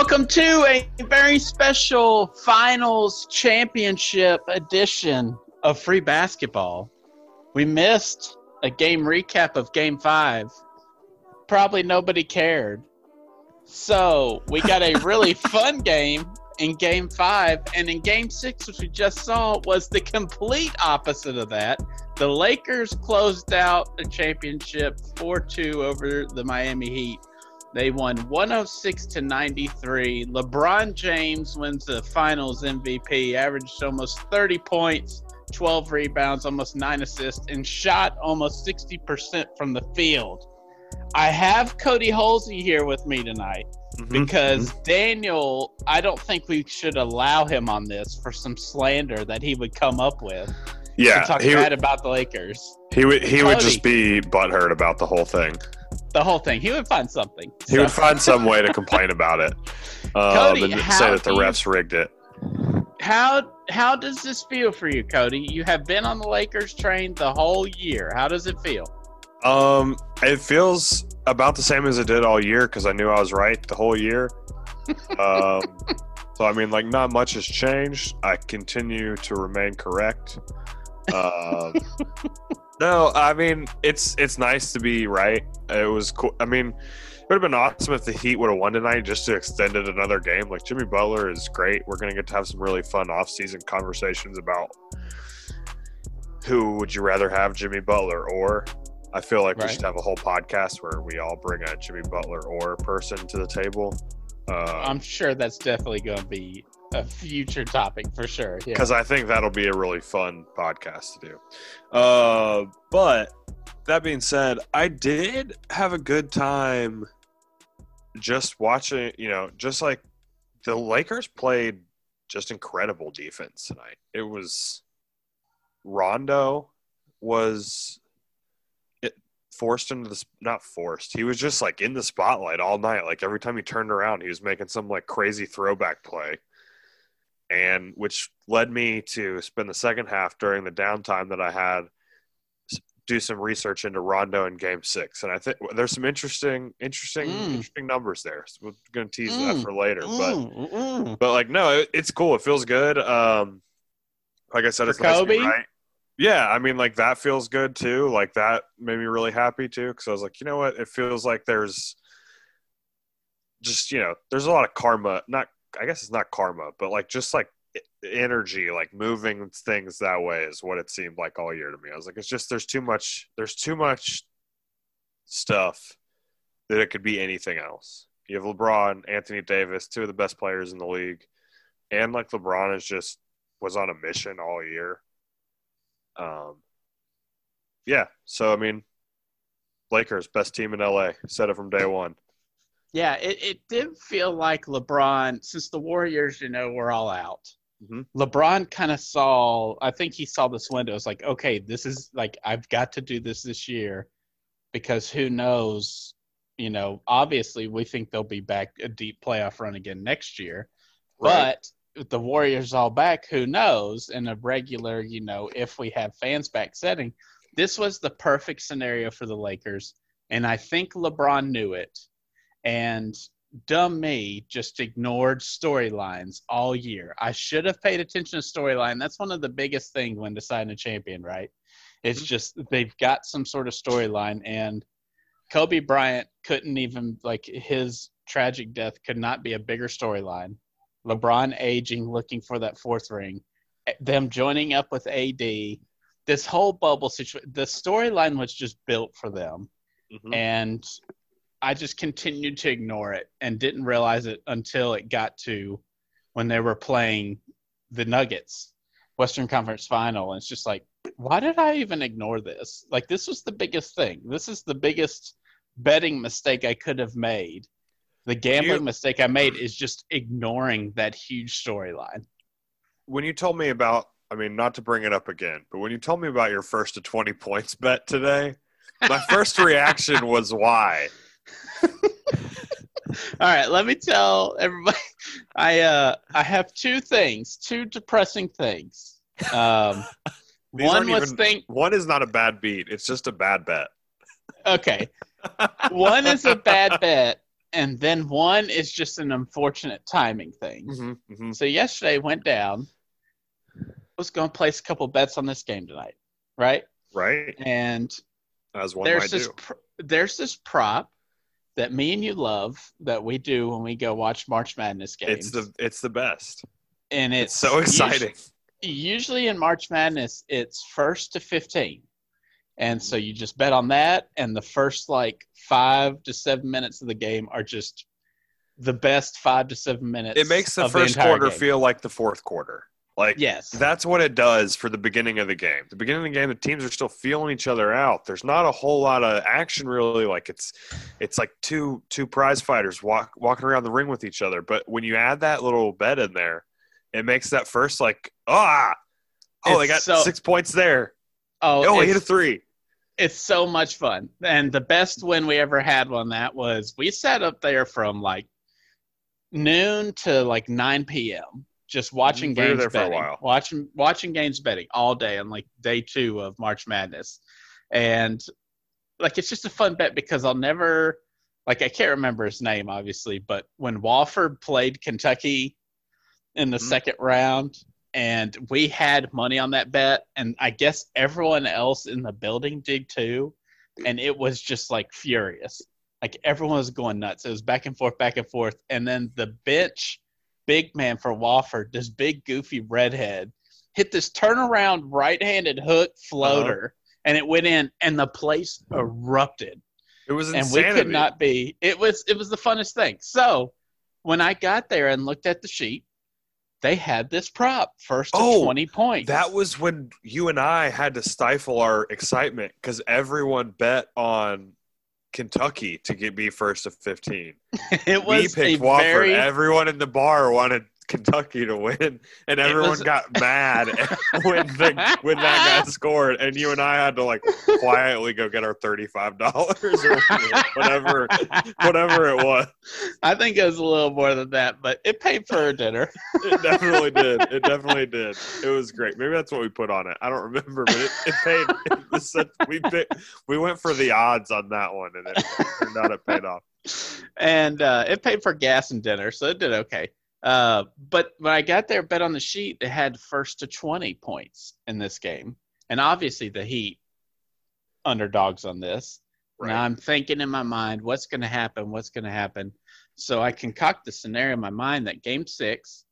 Welcome to a very special finals championship edition of free basketball. We missed a game recap of game five. Probably nobody cared. So we got a really fun game in game five. And in game six, which we just saw, was the complete opposite of that. The Lakers closed out the championship 4 2 over the Miami Heat. They won 106 to 93. LeBron James wins the finals MVP, averaged almost 30 points, 12 rebounds, almost nine assists, and shot almost 60% from the field. I have Cody Halsey here with me tonight mm-hmm. because mm-hmm. Daniel, I don't think we should allow him on this for some slander that he would come up with. Yeah, talk he, bad about the Lakers. He would he Cody, would just be butthurt about the whole thing. The whole thing. He would find something. He so. would find some way to complain about it. Um, Cody, and say that the refs you, rigged it. How how does this feel for you, Cody? You have been on the Lakers train the whole year. How does it feel? Um, it feels about the same as it did all year because I knew I was right the whole year. um, so I mean, like, not much has changed. I continue to remain correct. Um, no, I mean, it's it's nice to be right. It was cool. I mean, it would have been awesome if the Heat would have won tonight just to extend it another game. Like Jimmy Butler is great. We're gonna get to have some really fun off-season conversations about who would you rather have, Jimmy Butler or I feel like right. we should have a whole podcast where we all bring a Jimmy Butler or person to the table. Uh, I'm sure that's definitely going to be a future topic for sure. Because yeah. I think that'll be a really fun podcast to do. Uh, but that being said, I did have a good time just watching, you know, just like the Lakers played just incredible defense tonight. It was Rondo was it forced into the not forced. He was just like in the spotlight all night. Like every time he turned around, he was making some like crazy throwback play. And which led me to spend the second half during the downtime that I had do some research into Rondo in game 6. And I think there's some interesting interesting mm. interesting numbers there. So we're going to tease mm. that for later, mm. but mm. but like no, it, it's cool. It feels good. Um like I said, for it's Kobe? nice right yeah, I mean, like that feels good too. Like that made me really happy too, because I was like, you know what? It feels like there's just you know, there's a lot of karma. Not, I guess it's not karma, but like just like energy, like moving things that way is what it seemed like all year to me. I was like, it's just there's too much. There's too much stuff that it could be anything else. You have LeBron, Anthony Davis, two of the best players in the league, and like LeBron is just was on a mission all year um, yeah, so I mean, Lakers best team in LA. Said it from day one. Yeah, it, it did feel like LeBron, since the Warriors, you know, were all out. Mm-hmm. LeBron kind of saw, I think he saw this window. It's like, okay, this is like, I've got to do this this year because who knows, you know, obviously we think they'll be back a deep playoff run again next year. Right. But the Warriors all back, who knows? In a regular, you know, if we have fans back setting, this was the perfect scenario for the Lakers. And I think LeBron knew it. And dumb me just ignored storylines all year. I should have paid attention to storyline. That's one of the biggest things when deciding a champion, right? It's mm-hmm. just they've got some sort of storyline and Kobe Bryant couldn't even like his tragic death could not be a bigger storyline LeBron aging, looking for that fourth ring, them joining up with AD, this whole bubble situation, the storyline was just built for them. Mm-hmm. And I just continued to ignore it and didn't realize it until it got to when they were playing the Nuggets, Western Conference Final. And it's just like, why did I even ignore this? Like, this was the biggest thing. This is the biggest betting mistake I could have made the gambling you, mistake I made is just ignoring that huge storyline. When you told me about, I mean, not to bring it up again, but when you told me about your first to 20 points bet today, my first reaction was why? All right, let me tell everybody. I uh, I have two things, two depressing things. Um, one was even, think one is not a bad beat; it's just a bad bet. Okay, one is a bad bet, and then one is just an unfortunate timing thing. Mm-hmm, mm-hmm. So yesterday went down. Was going to place a couple bets on this game tonight, right? Right. And As one there's this do. pr- there's this prop that me and you love that we do when we go watch March Madness games. It's the it's the best. and It's, it's, so exciting. Usually, usually in March Madness, it's first to fifteen, and so you just bet on that, and the first like five to seven minutes of the game are just the best five to seven minutes. It makes the first entire quarter game. feel like the fourth quarter. Like yes, That's what it does for the beginning of the game. The beginning of the game, the teams are still feeling each other out. There's not a whole lot of action really. Like it's, it's like two two prize fighters walk walking around the ring with each other. But when you add that little bet in there, it makes that first like ah, oh they got so- six points there. oh, Oh, he hit a three. it's so much fun. And the best win we ever had on that was we sat up there from like noon to like 9 p.m. just watching We games there for a betting, watching watching games betting all day on like day two of March Madness, and like it's just a fun bet because I'll never like I can't remember his name obviously, but when Wofford played Kentucky in the Mhm. second round. And we had money on that bet, and I guess everyone else in the building did too and it was just like furious. Like everyone was going nuts. It was back and forth, back and forth. And then the bench big man for Wofford, this big goofy redhead, hit this turnaround right handed hook floater uh-huh. and it went in and the place erupted. It was And we could not be it was it was the funnest thing. So when I got there and looked at the sheet, they had this prop first to Oh, 20 points. That was when you and I had to stifle our excitement because everyone bet on Kentucky to get be first of fifteen. it we was picked a Wofford. very Everyone in the bar wanted Kentucky to win, and everyone was- got mad when the, when that guy scored. And you and I had to like quietly go get our thirty five dollars or whatever whatever it was. I think it was a little more than that, but it paid for a dinner. It definitely did. It definitely did. It was great. Maybe that's what we put on it. I don't remember, but it, it paid. It said- we picked, we went for the odds on that one, and it turned out it paid off. and uh, it paid for gas and dinner, so it did okay. Uh, but when I got there, bet on the sheet, they had first to 20 points in this game. And obviously, the Heat underdogs on this. Now I'm thinking in my mind, what's going to happen? What's going to happen? So I concoct the scenario in my mind that game six,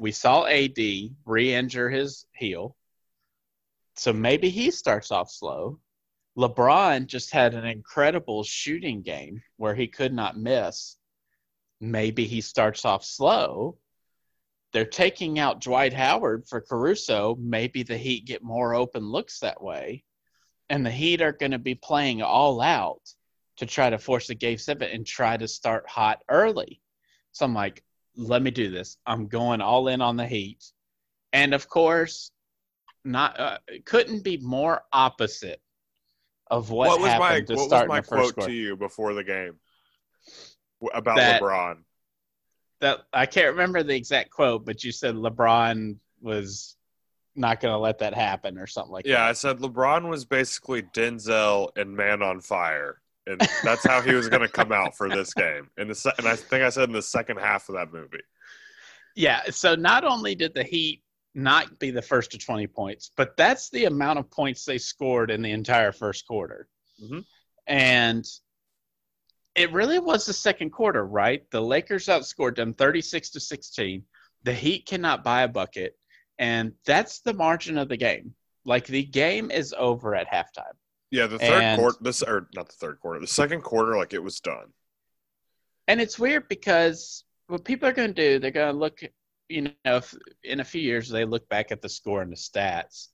we saw AD re injure his heel. So maybe he starts off slow. LeBron just had an incredible shooting game where he could not miss. Maybe he starts off slow. They're taking out Dwight Howard for Caruso. Maybe the Heat get more open looks that way. And the Heat are going to be playing all out to try to force a game seven and try to start hot early. So I'm like, let me do this. I'm going all in on the Heat. And of course, not uh, couldn't be more opposite of what, What, was my happened to what was start my in the first quote quarter. to you before the game about That- LeBron? that I can't remember the exact quote, but you said LeBron was not going to let that happen or something like Yeah, I said LeBron was basically Denzel and Man on Fire, and that's how he was going to come out for this game. In the se- and I think I said in the second half of that movie. Yeah. So not only did the Heat not be the first to 20 points, but that's the amount of points they scored in the entire first quarter. Mhm. And it really was the second quarter, right? The Lakers outscored them 36 to 16. The Heat cannot buy a bucket. And that's the margin of the game. Like the game is over at halftime. Yeah, the third And- quarter, this or not the third quarter, the second quarter, like it was done. And it's weird because what people are going to do, they're going to look, you know, if in a few years they look back at the score and the stats.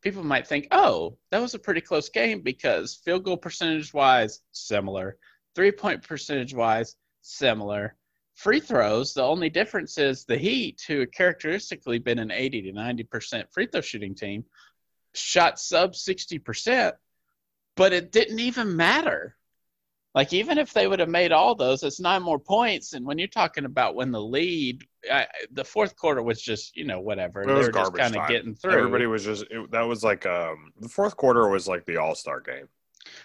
People might think, oh, that was a pretty close game because field goal percentage wise, similar. Three point percentage wise, similar. Free throws, the only difference is the Heat, who had characteristically been an 80 to 90% free throw shooting team, shot sub 60%, but it didn't even matter. Like even if they would have made all those, it's nine more points. And when you're talking about when the lead, I, the fourth quarter was just you know whatever. It They was were just garbage kind of getting through. Everybody was just it, that was like um the fourth quarter was like the All Star game.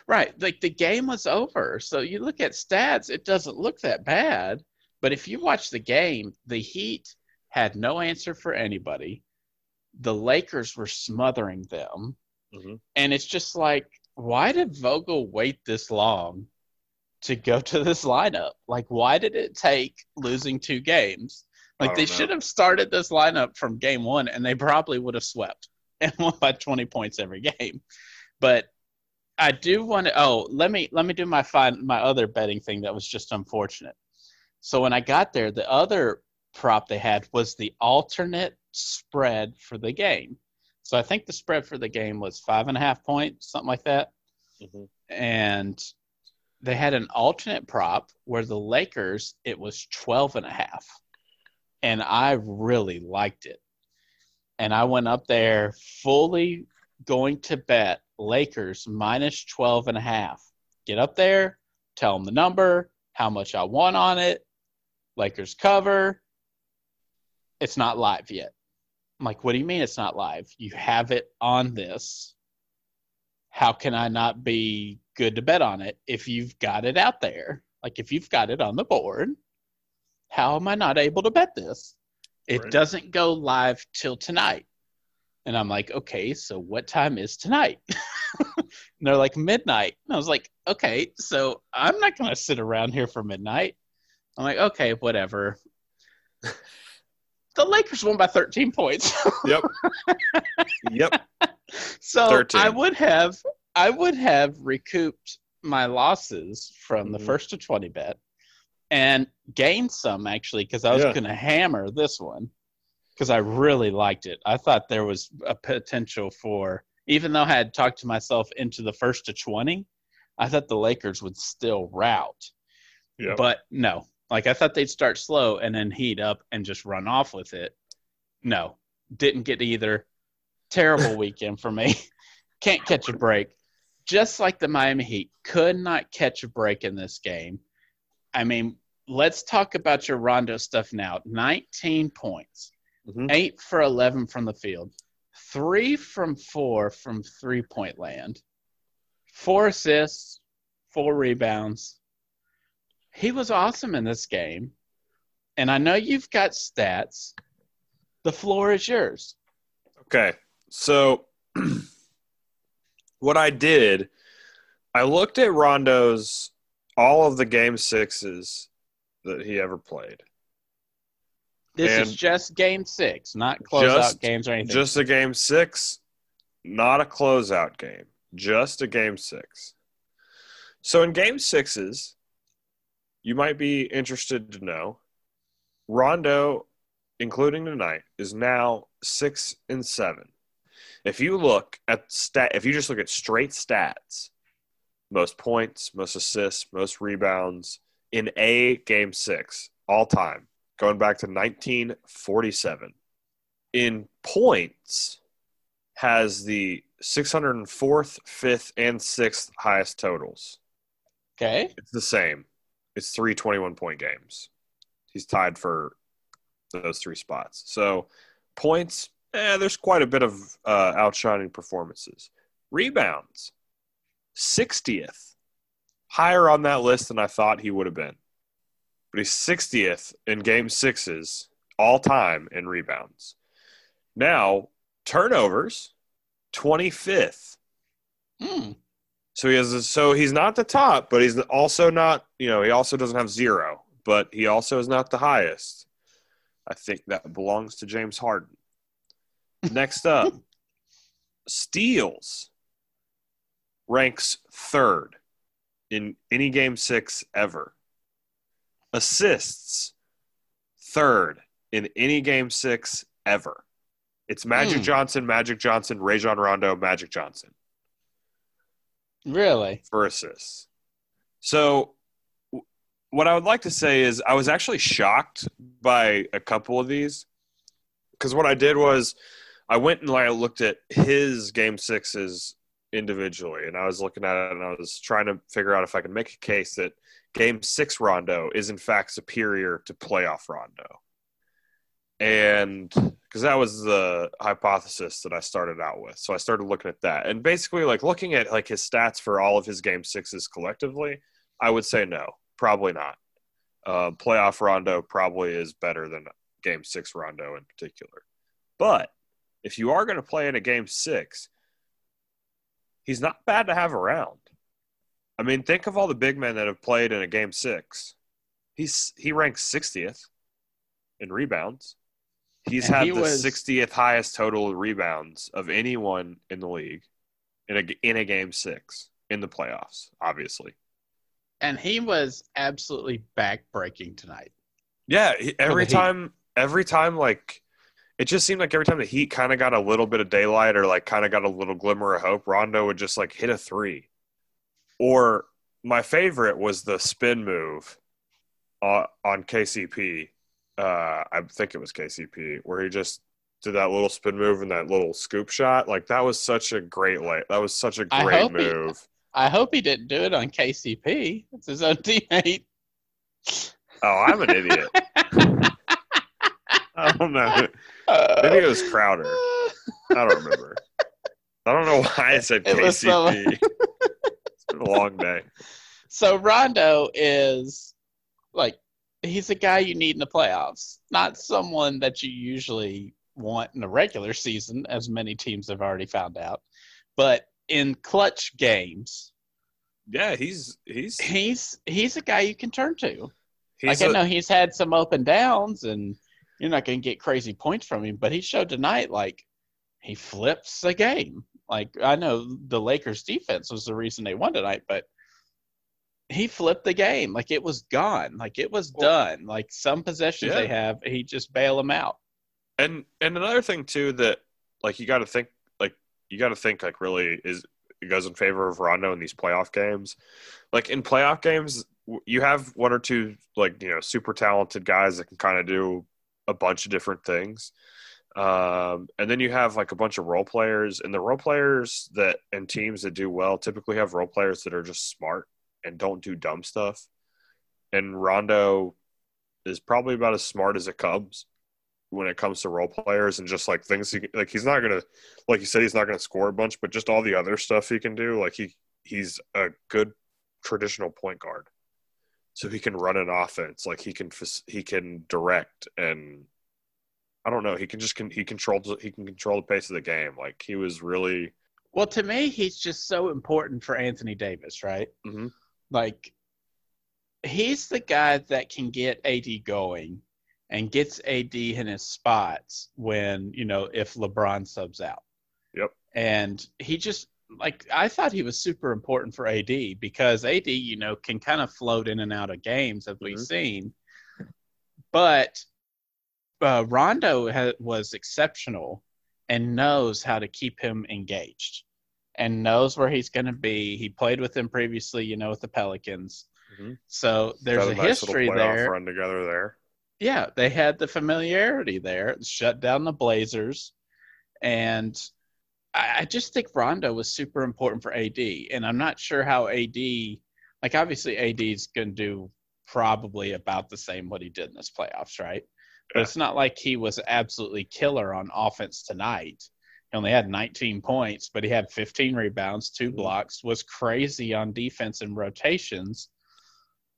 Right. Like the game was over. So you look at stats, it doesn't look that bad. But if you watch the game, the Heat had no answer for anybody. The Lakers were smothering them. Mm-hmm. And it's just like, why did Vogel wait this long to go to this lineup? Like, why did it take losing two games? Like, they know. should have started this lineup from game one and they probably would have swept and won by 20 points every game. But I do want to. Oh, let me let me do my fine my other betting thing that was just unfortunate. So when I got there, the other prop they had was the alternate spread for the game. So I think the spread for the game was five and a half points, something like that. Mm-hmm. And they had an alternate prop where the Lakers it was 12 and a half. And I really liked it. And I went up there fully going to bet Lakers minus 12 and a half. Get up there, tell them the number, how much I want on it. Lakers cover. It's not live yet. I'm like, what do you mean it's not live? You have it on this. How can I not be good to bet on it if you've got it out there? Like, if you've got it on the board, how am I not able to bet this? It right. doesn't go live till tonight. And I'm like, okay, so what time is tonight? and they're like, midnight. And I was like, okay, so I'm not going to sit around here for midnight. I'm like, okay, whatever. the Lakers won by 13 points. yep. Yep. So 13. I would have I would have recouped my losses from mm-hmm. the first to 20 bet and gained some actually because I was yeah. going to hammer this one because I really liked it. I thought there was a potential for, even though I had talked to myself into the first to 20, I thought the Lakers would still rout. Yep. But no, like I thought they'd start slow and then heat up and just run off with it. No, didn't get either. Terrible weekend for me. Can't catch a break. Just like the Miami Heat, could not catch a break in this game. I mean, let's talk about your Rondo stuff now. 19 points mm-hmm. eight for 11 from the field, three from four from three point land, four assists, four rebounds. He was awesome in this game. And I know you've got stats. The floor is yours. Okay. So, what I did, I looked at Rondo's all of the game sixes that he ever played. This and is just game six, not closeout games or anything. Just a game six, not a closeout game. Just a game six. So in game sixes, you might be interested to know Rondo, including tonight, is now six and seven. If you look at stat, if you just look at straight stats, most points, most assists, most rebounds in a game six all time, going back to 1947. In points, has the 604th, 5th, and 6th highest totals. Okay. It's the same. It's three 21 point games. He's tied for those three spots. So points, eh, there's quite a bit of uh, outshining performances. Rebounds, 60th. Higher on that list than I thought he would have been but he's 60th in game sixes all time in rebounds. Now, turnovers, 25th. Hmm. So he has a, so he's not the top, but he's also not, you know, he also doesn't have zero, but he also is not the highest. I think that belongs to James Harden. Next up, steals ranks third in any game six ever assists third in any game six ever. It's Magic mm. Johnson, Magic Johnson, Rajon Rondo, Magic Johnson. Really? For assists. So, what I would like to say is I was actually shocked by a couple of these because what I did was I went and like looked at his game sixes individually, and I was looking at it and I was trying to figure out if I could make a case that Game six Rondo is in fact superior to playoff Rondo. and because that was the hypothesis that I started out with. So I started looking at that, and basically, like looking at like his stats for all of his game sixes collectively, I would say no, probably not. Uh, playoff Rondo probably is better than game six Rondo in particular. But if you are going to play in a game six, he's not bad to have around. I mean, think of all the big men that have played in a game six. He's he ranks 60th in rebounds. He's and had he the was, 60th highest total rebounds of anyone in the league in a in a game six in the playoffs, obviously. And he was absolutely backbreaking tonight. Yeah, every time, every time, like it just seemed like every time the Heat kind of got a little bit of daylight or like kind of got a little glimmer of hope, Rondo would just like hit a three. Or my favorite was the spin move on, on KCP uh, I think it was KCP, where he just did that little spin move and that little scoop shot. Like that was such a great lay. That was such a great I move. He, I hope he didn't do it on KCP. It's his own teammate. Oh, I'm an idiot. I don't know. Maybe it was Crowder. I don't remember. I don't know why I said KCP. A long day. So Rondo is like he's a guy you need in the playoffs, not someone that you usually want in the regular season, as many teams have already found out. But in clutch games, yeah, he's he's he's he's a guy you can turn to. Like a, I know he's had some up and downs, and you're not going to get crazy points from him, but he showed tonight like he flips a game. Like I know the Lakers defense was the reason they won tonight, but he flipped the game. Like it was gone. Like it was well, done. Like some possessions yeah. they have, he just bail them out. And and another thing too that like you got to think like you got to think like really is it goes in favor of Rondo in these playoff games. Like in playoff games, you have one or two like you know super talented guys that can kind of do a bunch of different things. Um, and then you have like a bunch of role players, and the role players that and teams that do well typically have role players that are just smart and don't do dumb stuff. And Rondo is probably about as smart as it comes when it comes to role players and just like things he, like he's not gonna like you said he's not gonna score a bunch but just all the other stuff he can do like he he's a good traditional point guard so he can run an offense like he can he can direct and I don't know he can just can he controls he can control the pace of the game like he was really well to me he's just so important for Anthony Davis right mm-hmm. Like he's the guy that can get AD going and gets AD in his spots when, you know, if LeBron subs out. Yep. And he just like I thought he was super important for AD because AD, you know, can kind of float in and out of games as we've mm-hmm. seen. But uh, Rondo ha- was exceptional and knows how to keep him engaged and knows where he's going to be. He played with them previously, you know, with the Pelicans. Mm-hmm. So there's a, a nice history there. Run together there. Yeah, they had the familiarity there. Shut down the Blazers, and I, I just think Rondo was super important for AD. And I'm not sure how AD, like obviously AD is going to do probably about the same what he did in this playoffs, right? But it's not like he was absolutely killer on offense tonight. He only had 19 points, but he had 15 rebounds, two mm-hmm. blocks, was crazy on defense and rotations.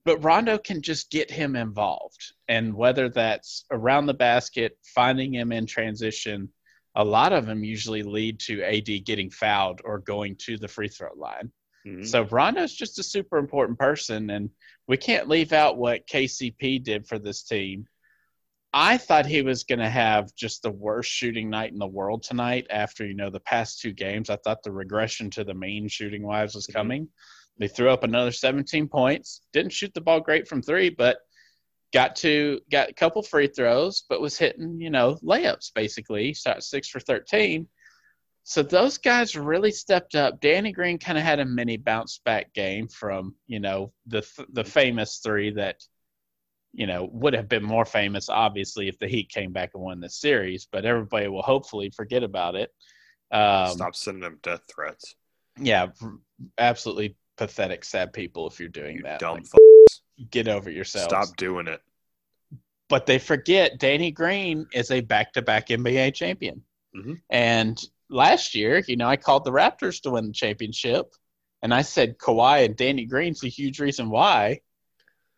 But Rondo can just get him involved. And whether that's around the basket, finding him in transition, a lot of them usually lead to AD getting fouled or going to the free throw line. Mm-hmm. So Rondo's just a super important person, and we can't leave out what KCP did for this team. I thought he was going to have just the worst shooting night in the world tonight after, you know, the past two games. I thought the regression to the mean shooting wise was mm-hmm. coming. Mm-hmm. They threw up another 17 points. Didn't shoot the ball great from three, but got to got a couple free throws, but was hitting, you know, layups basically. Shot six for 13. So those guys really stepped up. Danny Green kind of had a mini bounce back game from, you know, the the famous three that – you know, would have been more famous, obviously, if the Heat came back and won the series. But everybody will hopefully forget about it. Um, Stop sending them death threats. Yeah, absolutely pathetic, sad people. If you're doing you that, dumb like, get over yourself. Stop doing it. but they forget Danny Green is a back-to-back NBA champion. Mm-hmm. And last year, you know, I called the Raptors to win the championship, and I said Kawhi and Danny Green's a huge reason why.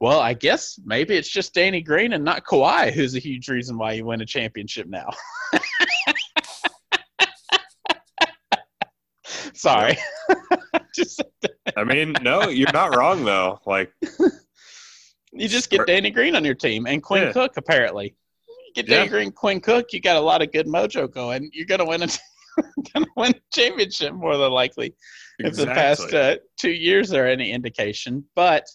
Well, I guess maybe it's just Danny Green and not Kawhi who's a huge reason why you win a championship now. Sorry. just I mean, no, you're not wrong though. Like you just get Danny Green on your team and Quinn yeah. Cook apparently. You get Danny yeah. Green, Quinn Cook, you got a lot of good mojo going. You're gonna win a gonna win a championship more than likely. Exactly. If the past uh, two years are any indication, but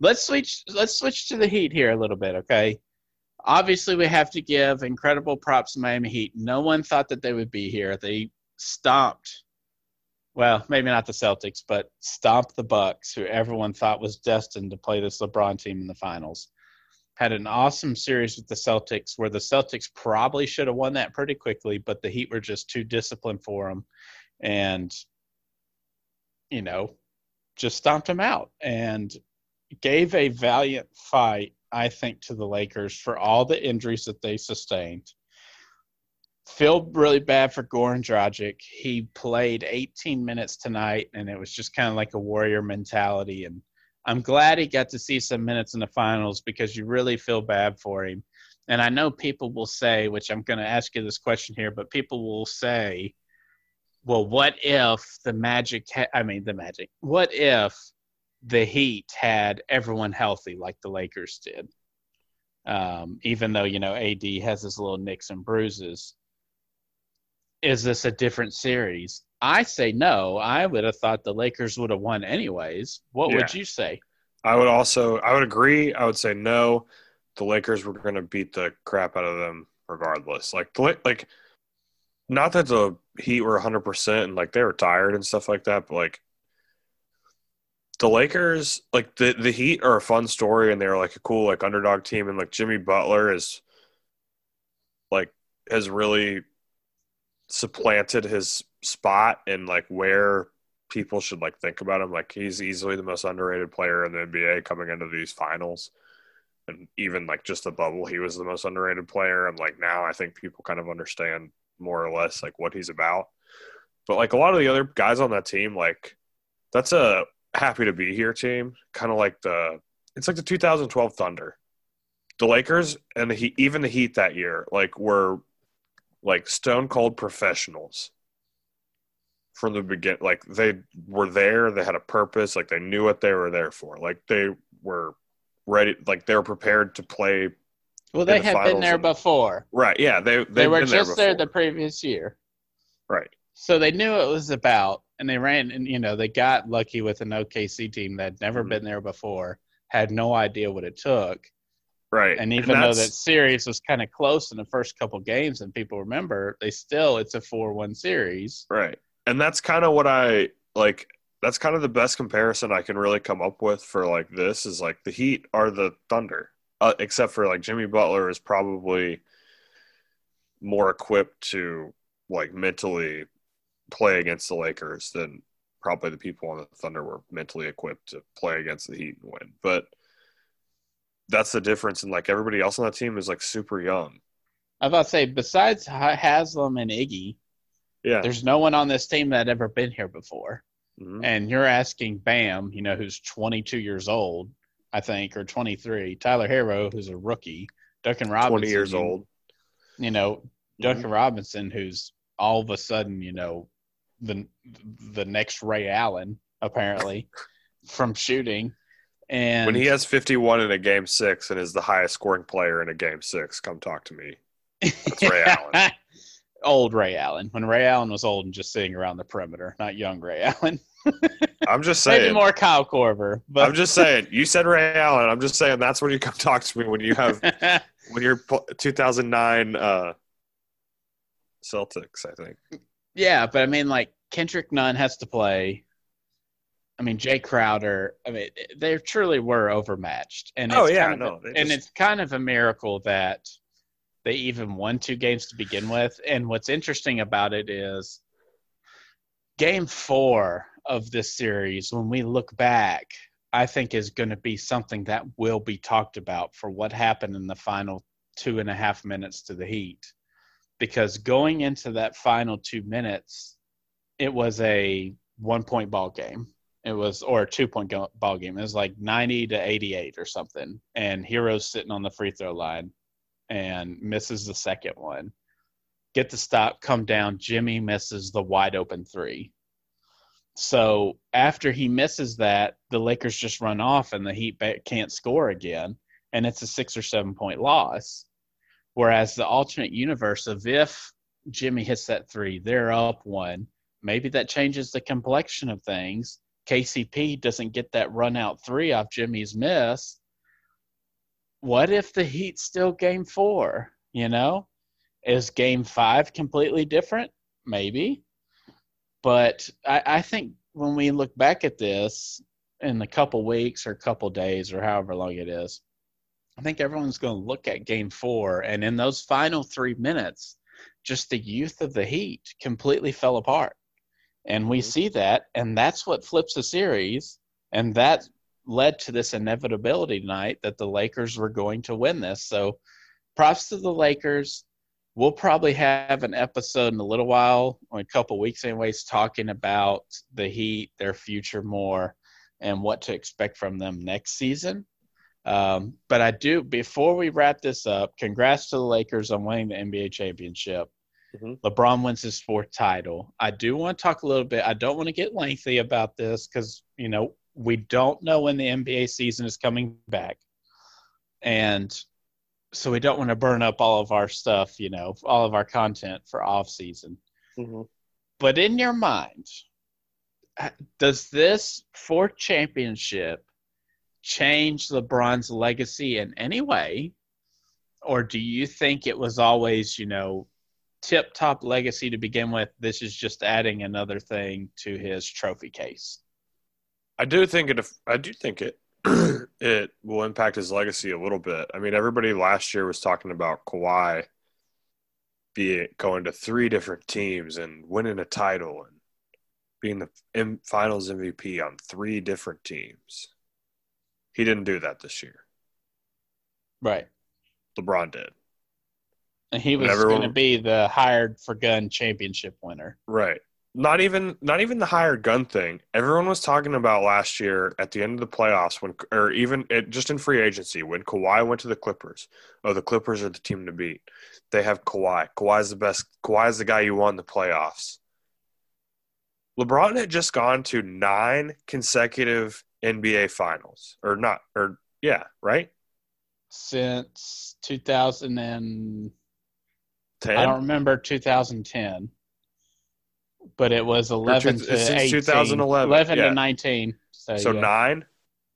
let's switch. Let's switch to the Heat here a little bit, okay? Obviously, we have to give incredible props to Miami Heat. No one thought that they would be here. They stomped well, maybe not the Celtics, but stomped the Bucks, who everyone thought was destined to play this LeBron team in the finals. Had an awesome series with the Celtics, where the Celtics probably should have won that pretty quickly, but the Heat were just too disciplined for them, and you know, just stomped them out and gave a valiant fight, I think, to the Lakers for all the injuries that they sustained feel really bad for Goran Dragic. He played 18 minutes tonight, and it was just kind of like a warrior mentality. And I'm glad he got to see some minutes in the finals because you really feel bad for him. And I know people will say, which I'm going to ask you this question here, but people will say, well, what if the Magic, ha- I mean, the Magic, what if the Heat had everyone healthy like the Lakers did? Um, even though, you know, AD has his little nicks and bruises is this a different series? I say no. I would have thought the Lakers would have won anyways. What yeah. would you say? I would also I would agree. I would say no. The Lakers were going to beat the crap out of them regardless. Like like not that the Heat were 100% and like they were tired and stuff like that, but like the Lakers, like the the Heat are a fun story and they're like a cool like underdog team and like Jimmy Butler is like has really supplanted his spot and like where people should like think about him. Like he's easily the most underrated player in the NBA coming into these finals. And even like just the bubble, he was the most underrated player. And like now I think people kind of understand more or less like what he's about. But like a lot of the other guys on that team, like that's a happy to be here team. Kind of like the it's like the 2012 Thunder. The Lakers and the Heat, even the Heat that year, like were like stone cold professionals from the begin like they were there they had a purpose like they knew what they were there for like they were ready like they were prepared to play well they the had been there and, before right yeah they they were just there, there the previous year so they knew it was about and they ran and you know they got lucky with an okc team that had never mm-hmm. been there before had no idea what it took Right. And even and though that series was kind of close in the first couple games and people remember, they still it's a 4-1 series. Right. And that's kind of what I like that's kind of the best comparison I can really come up with for like this is like the Heat are the Thunder. Uh, except for like Jimmy Butler is probably more equipped to like mentally play against the Lakers than probably the people on the Thunder were mentally equipped to play against the Heat and win. But that's the difference. And like everybody else on that team is like super young. I was about to say, besides Haslem and Iggy, yeah, there's no one on this team that ever been here before. Mm-hmm. And you're asking Bam, you know, who's 22 years old, I think, or 23. Tyler Herro, who's a rookie. Duncan Robinson, 20 years old. You know, Duncan mm-hmm. Robinson, who's all of a sudden, you know, the the next Ray Allen, apparently, from shooting. And when he has 51 in a game six and is the highest scoring player in a game six, come talk to me. That's Ray Allen. Old Ray Allen. When Ray Allen was old and just sitting around the perimeter, not young Ray Allen. I'm just saying. Maybe more Kyle Korver. But I'm just saying. You said Ray Allen. I'm just saying that's when you come talk to me when you have when you're 2009 uh, Celtics. I think. Yeah, but I mean, like Kendrick Nunn has to play. I mean, Jae Crowder. I mean, they truly were overmatched, and oh yeah, no, just... and it's kind of a miracle that they even won two games to begin with. And what's interesting about it is, Game Four of this series, when we look back, I think is going to be something that will be talked about for what happened in the final two and a half minutes to the Heat because going into that final two minutes, it was a one point ball game. It was or a two point ball game. It was like ninety to eighty eight or something, and Herro's sitting on the free throw line and misses the second one. Get the stop, come down. Jimmy misses the wide open three. So after he misses that, the Lakers just run off and the Heat can't score again, and it's a six or seven point loss. Whereas the alternate universe of if Jimmy hits that three, they're up one. Maybe that changes the complexion of things. KCP doesn't get that run out three off Jimmy's miss. What if the Heat still game four? You know, is game five completely different? Maybe. But I, I think when we look back at this in a couple weeks or a couple days or however long it is, I think everyone's going to look at game four. And in those final three minutes, just the youth of the Heat completely fell apart. And we mm-hmm. see that, and that's what flips the series. And that led to this inevitability tonight that the Lakers were going to win this. So props to the Lakers. We'll probably have an episode in a little while, or a couple weeks, anyways, talking about the Heat, their future more, and what to expect from them next season. Um, but I do, before we wrap this up, congrats to the Lakers on winning the NBA championship. Mm-hmm. LeBron wins his fourth title. I do want to talk a little bit. I don't want to get lengthy about this because, you know, we don't know when the NBA season is coming back. And so we don't want to burn up all of our stuff, you know, all of our content for off season. Mm-hmm. But in your mind, does this fourth championship change LeBron's legacy in any way? Or do you think it was always, you know, tip top legacy to begin with? This is just adding another thing to his trophy case. I do think it. I do think it. it will impact his legacy a little bit. I mean, everybody last year was talking about Kawhi be going to three different teams and winning a title and being the finals MVP on three different teams. He didn't do that this year. Right. LeBron did. And he was going to be the hired for gun championship winner. Right. Not even not even the hired gun thing. Everyone was talking about last year at the end of the playoffs when or even it, just in free agency when Kawhi went to the Clippers. Oh, the Clippers are the team to beat. They have Kawhi. Kawhi's the best. Kawhi's the guy you won the playoffs. LeBron had just gone to nine consecutive NBA finals or not or yeah, right? Since 2010. I don't remember 2010. But it was 11 two, to since 18, 2011. 11 yeah. to 19. So, so yeah. 9?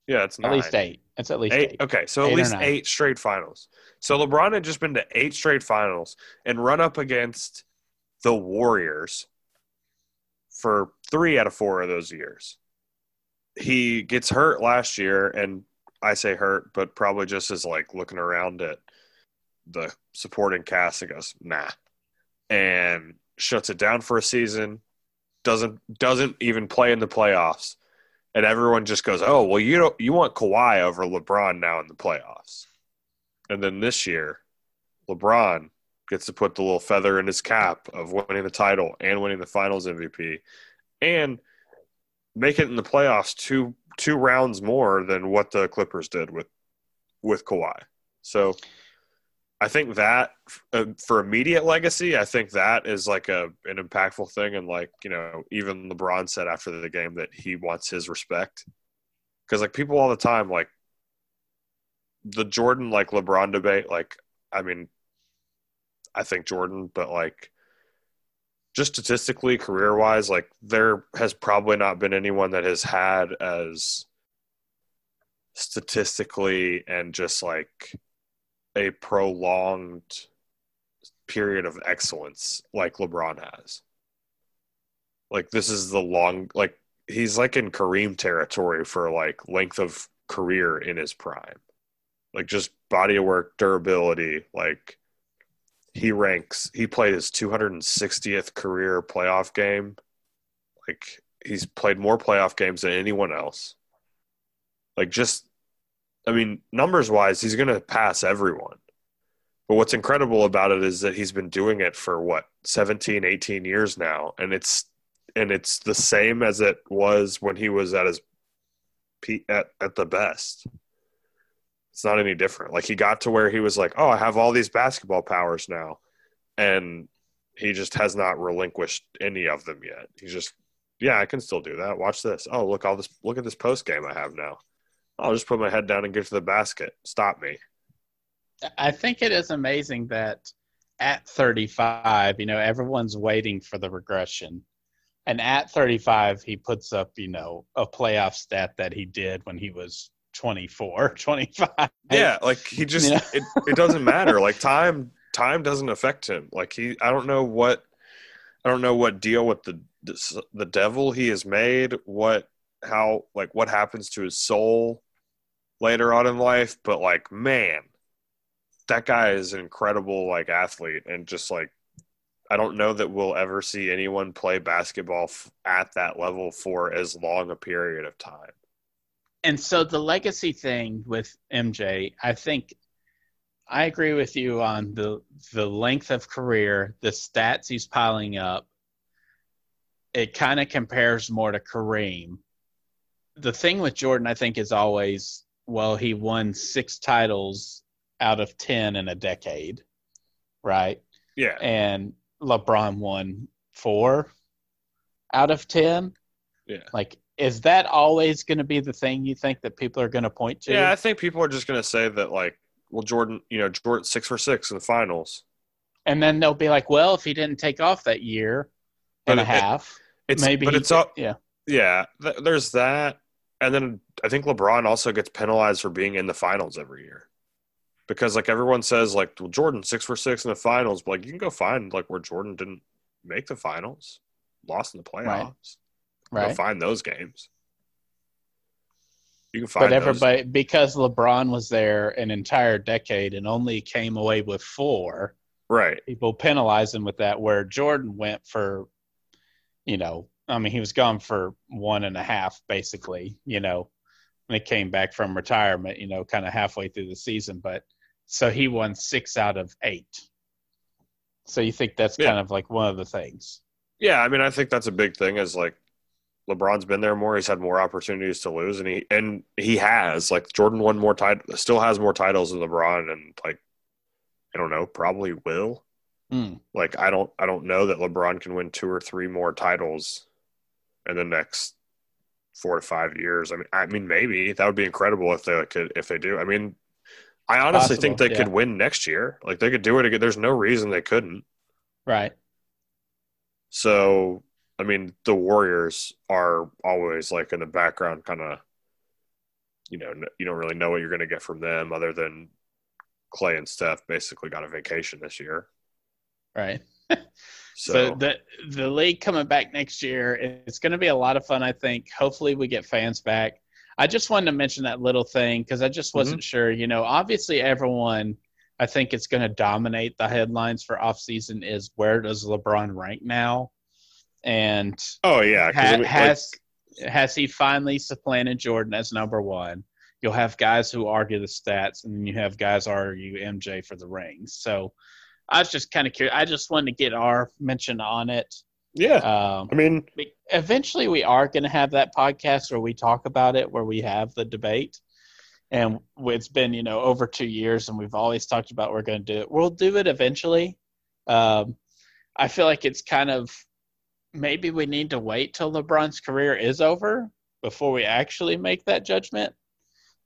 Yeah, it's nine. At least 8. It's at least eight. eight. Okay, so eight at least 8 straight finals. So LeBron had just been to 8 straight finals and run up against the Warriors for 3 out of 4 of those years he gets hurt last year, and I say hurt, but probably just as like looking around at the supporting cast and goes, nah, and shuts it down for a season. Doesn't doesn't even play in the playoffs, and everyone just goes, oh well, you don't you want Kawhi over LeBron now in the playoffs, and then this year, LeBron gets to put the little feather in his cap of winning the title and winning the Finals MVP, and make it in the playoffs two two rounds more than what the Clippers did with with Kawhi. So I think that uh, for immediate legacy, I think that is like a an impactful thing, and like you know, even LeBron said after the game that he wants his respect because like people all the time like the Jordan like LeBron debate. Like, I mean, I think Jordan, but like just statistically, career wise, like there has probably not been anyone that has had as statistically and just like a prolonged period of excellence like LeBron has. Like this is the long like he's like in Kareem territory for like length of career in his prime. Like just body of work, durability, like he ranks he played his 260th career playoff game. Like he's played more playoff games than anyone else. Like just i mean numbers wise he's going to pass everyone. But what's incredible about it is that he's been doing it for what 17, 18 years now, and it's and it's the same as it was when he was at his at at the best. It's not any different. Like he got to where he was like, "Oh, I have all these basketball powers now," and he just has not relinquished any of them yet. He's just, yeah, I can still do that. Watch this. Oh, look all this. Look at this post game I have now. I'll just put my head down and get to the basket. Stop me. I think it is amazing that at 35, you know, everyone's waiting for the regression. And at 35, he puts up, you know, a playoff stat that he did when he was 24, 25. Yeah, like he just, know? it, it doesn't matter. Like time, time doesn't affect him. Like he, I don't know what, I don't know what deal with the, the devil he has made, what, how, like what happens to his soul later on in life. But like, man, that guy is an incredible like athlete and just like I don't know that we'll ever see anyone play basketball f- at that level for as long a period of time. And so the legacy thing with MJ, I think I agree with you on the the length of career, the stats he's piling up. It kind of compares more to Kareem. The thing with Jordan, I think, is always well, he won six titles out of 10 in a decade, right? Yeah. And LeBron won four out of 10. Yeah. Like, is that always going to be the thing you think that people are going to point to? Yeah, I think people are just going to say that, like, well, Jordan, you know, Jordan six for six in the finals. And then they'll be like, well, if he didn't take off that year and a half, it's, maybe. But it's all, yeah. Yeah. Th- there's that. And then I think LeBron also gets penalized for being in the finals every year because like everyone says like well, Jordan six for six in the finals, but like you can go find like where Jordan didn't make the finals, lost in the playoffs. Right. Right. Go find those games. You can find. But everybody those. because LeBron was there an entire decade and only came away with four. Right. People penalize him with that. Where Jordan went for, you know, I mean, he was gone for one and a half basically. You know, when he came back from retirement. You know, kind of halfway through the season, but so he won six out of eight. So you think that's yeah. kind of like one of the things? Yeah, I mean, I think that's a big thing. Is like LeBron's been there more. He's had more opportunities to lose, and he and he has like Jordan won more title, still has more titles than LeBron, and like I don't know, probably will. Mm. Like I don't, I don't know that LeBron can win two or three more titles in the next four to five years. I mean, I mean, maybe that would be incredible if they could, if they do. I mean, I honestly Possible, think they yeah. could win next year. Like they could do it again. There's no reason they couldn't. Right. So, I mean, the Warriors are always like in the background, kind of. You know, you don't really know what you're going to get from them, other than Clay and Steph basically got a vacation this year. Right. so, so the the league coming back next year, it's going to be a lot of fun. I think. Hopefully, we get fans back. I just wanted to mention that little thing because I just wasn't mm-hmm. sure. You know, obviously everyone I think it's going to dominate the headlines for offseason is where does LeBron rank now? And oh yeah, ha- has like... has he finally supplanted Jordan as number one? You'll have guys who argue the stats, and then you have guys argue MJ for the rings. So I was just kind of curious. I just wanted to get our mention on it. Yeah. Um, I mean, eventually we are going to have that podcast where we talk about it, where we have the debate. And it's been, you know, over two years, and we've always talked about we're going to do it. We'll do it eventually. Um, I feel like it's kind of maybe we need to wait till LeBron's career is over before we actually make that judgment.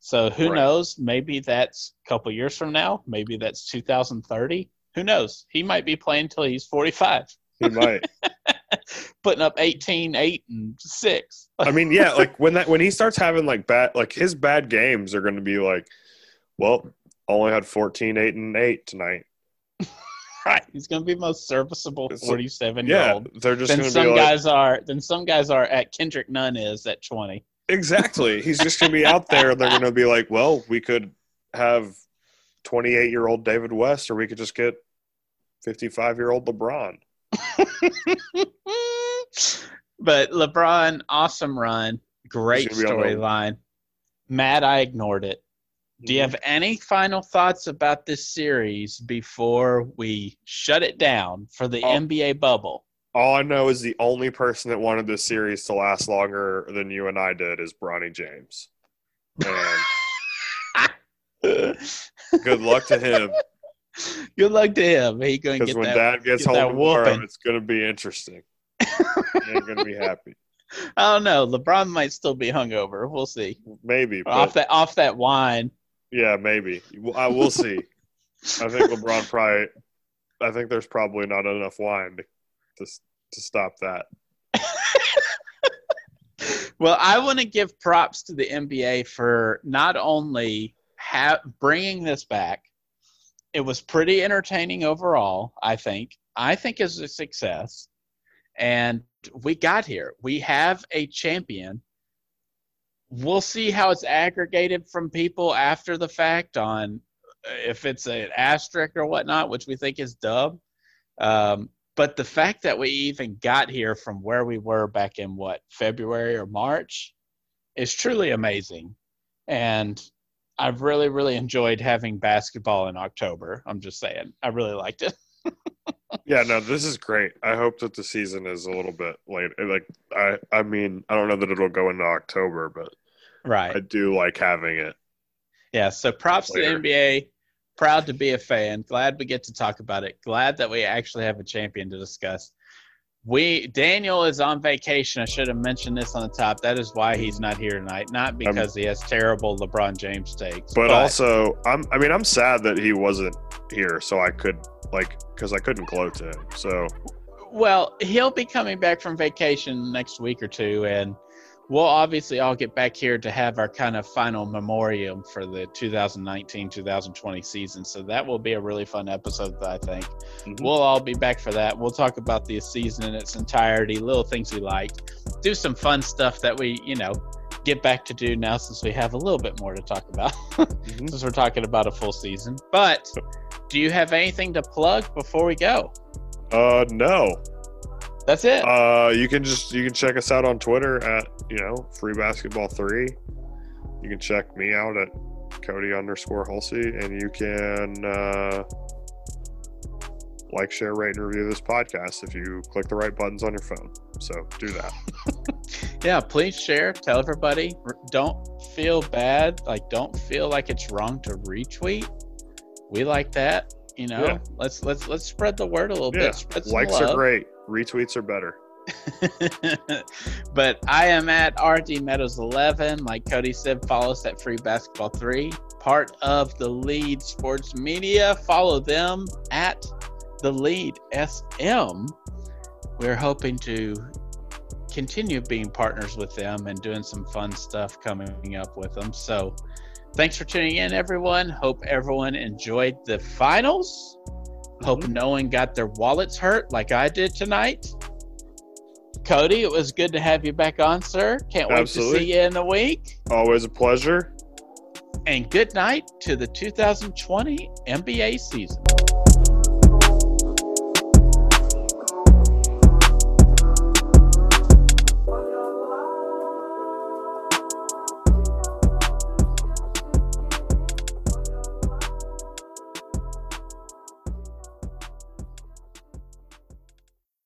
So who right. knows? Maybe that's a couple years from now. Maybe that's 2030. Who knows? He might be playing till he's 45. He might. putting up 18, 8, and 6. I mean, yeah, like when that when he starts having like bad like his bad games are gonna be like, well, only had 14, 8, and 8 tonight. Right. He's gonna be most serviceable forty seven year yeah, old. They're just then some guys are then some guys are at Kendrick Nunn is at twenty. Exactly. He's just gonna be out there and they're gonna be like, Well, we could have twenty eight year old David West or we could just get fifty five year old LeBron. but LeBron, awesome run, great storyline. Mad, I ignored it. Do you mm-hmm. have any final thoughts about this series before we shut it down for the Oh. NBA bubble? All I know is the only person that wanted this series to last longer than you and I did is Bronny James. And good luck to him Good luck to him. He going to because when that. Dad gets get home tomorrow, it's going to be interesting. he ain't going to be happy. I don't know. LeBron might still be hungover. We'll see. Maybe, but off that off that wine. Yeah, maybe. I will see. I think LeBron probably. I think there's probably not enough wine to to, to stop that. Well, I want to give props to the NBA for not only ha- bringing this back. It was pretty entertaining overall. I think. I think is a success, and we got here. We have a champion. We'll see how it's aggregated from people after the fact on uh, if it's an asterisk or whatnot, which we think is dub. Um, but the fact that we even got here from where we were back in what February or March is truly amazing, and I've really, really enjoyed having basketball in October. I'm just saying, I really liked it. Yeah, no, this is great. I hope that the season is a little bit late. Like, I, I mean, I don't know that it'll go into October, but Right. I do like having it. Yeah. So props Later. to the NBA. Proud to be a fan. Glad we get to talk about it. Glad that we actually have a champion to discuss. We Daniel is on vacation. I should have mentioned this on the top. That is why he's not here tonight. Not um, because he has terrible LeBron James takes, But, also, I'm. I mean, I'm sad that he wasn't here, so I could like because I couldn't gloat to him. So Well, he'll be coming back from vacation next week or two, and we'll obviously all get back here to have our kind of final memoriam for the 2019 2020 season. So that will be a really fun episode, I think. Mhm. We'll all be back for that. We'll talk about the season in its entirety, little things we liked, do some fun stuff that we, you know, get back to do now since we have a little bit more to talk about Mhm. since we're talking about a full season. But do you have anything to plug before we go? uh, no. That's it. Uh, you can just you can check us out on Twitter at you know free basketball three. You can check me out at Cody underscore Hulsey, and you can uh, like, share, rate, and review this podcast if you click the right buttons on your phone. So do that. yeah please share tell everybody don't feel bad like don't feel like it's wrong to retweet we like that you know Yeah. let's let's let's spread the word a little Yeah, bit Likes love. are great. Retweets are better. but i am at rd meadows 11 like cody said follow us at free basketball 3 part of the lead sports media follow them at the lead sm we're hoping to continue being partners with them and doing some fun stuff coming up with them. So, thanks for tuning in, everyone. Hope everyone enjoyed the finals. Hope Mhm. no one got their wallets hurt like I did tonight. Cody, it was good to have you back on, sir. Can't wait Absolutely. to see you in a week. Always a pleasure. And good night to the 2020 NBA season.